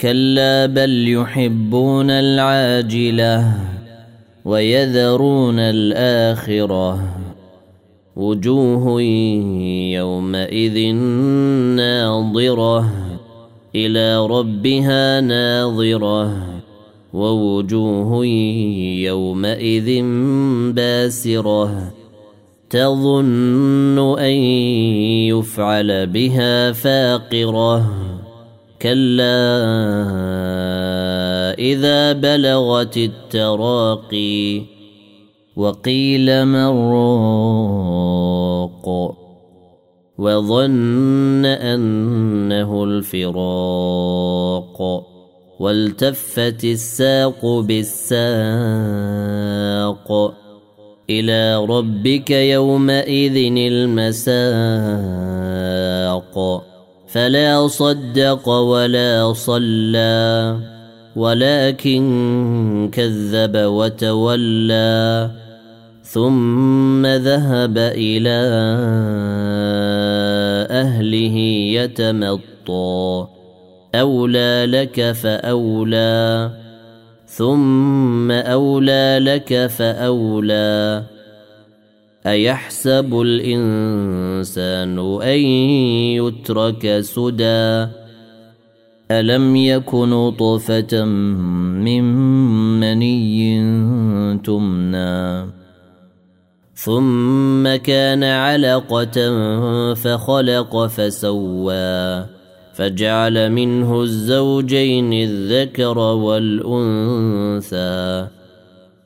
كلا بل يحبون العاجلة ويذرون الآخرة. وجوه يومئذ ناظرة إلى ربها ناظرة. ووجوه يومئذ باسرة تظن أن يفعل بها فاقرة. كلا إذا بلغت التراقي وقيل من راق وظن أنه الفراق والتفت الساق بالساق إلى ربك يومئذ المساق فلا صدق ولا صلى ولكن كذب وتولى ثم ذهب إلى أهله يتمطى. أولى لك فأولى ثم أولى لك فأولى. أيحسب الإنسان أن يترك سدى؟ ألم يك نطفه من مني تمنى؟ ثم كان علقة فخلق فسوى فجعل منه الزوجين الذكر والأنثى.